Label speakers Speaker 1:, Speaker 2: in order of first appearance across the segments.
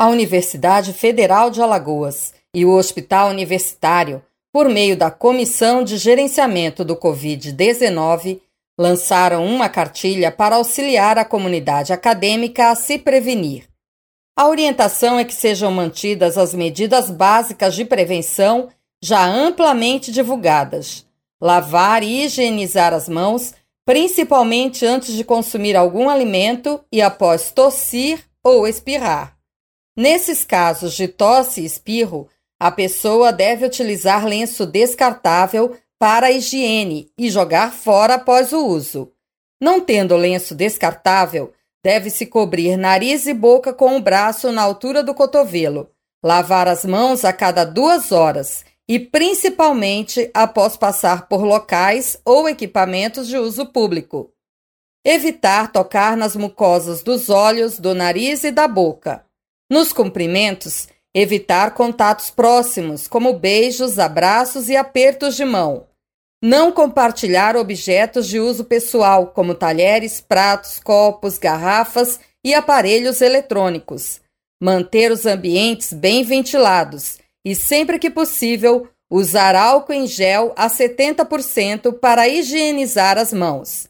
Speaker 1: A Universidade Federal de Alagoas e o Hospital Universitário, por meio da Comissão de Gerenciamento do Covid-19, lançaram uma cartilha para auxiliar a comunidade acadêmica a se prevenir. A orientação é que sejam mantidas as medidas básicas de prevenção já amplamente divulgadas. Lavar e higienizar as mãos, principalmente antes de consumir algum alimento e após tossir ou espirrar. Nesses casos de tosse e espirro, a pessoa deve utilizar lenço descartável para a higiene e jogar fora após o uso. Não tendo lenço descartável, deve-se cobrir nariz e boca com o braço na altura do cotovelo, lavar as mãos a cada duas horas e principalmente após passar por locais ou equipamentos de uso público. Evitar tocar nas mucosas dos olhos, do nariz e da boca. Nos cumprimentos, evitar contatos próximos, como beijos, abraços e apertos de mão. Não compartilhar objetos de uso pessoal, como talheres, pratos, copos, garrafas e aparelhos eletrônicos. Manter os ambientes bem ventilados e, sempre que possível, usar álcool em gel a 70% para higienizar as mãos.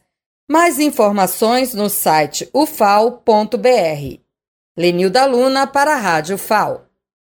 Speaker 1: Mais informações no site ufal.br. Lenilda Luna para a Rádio FAO.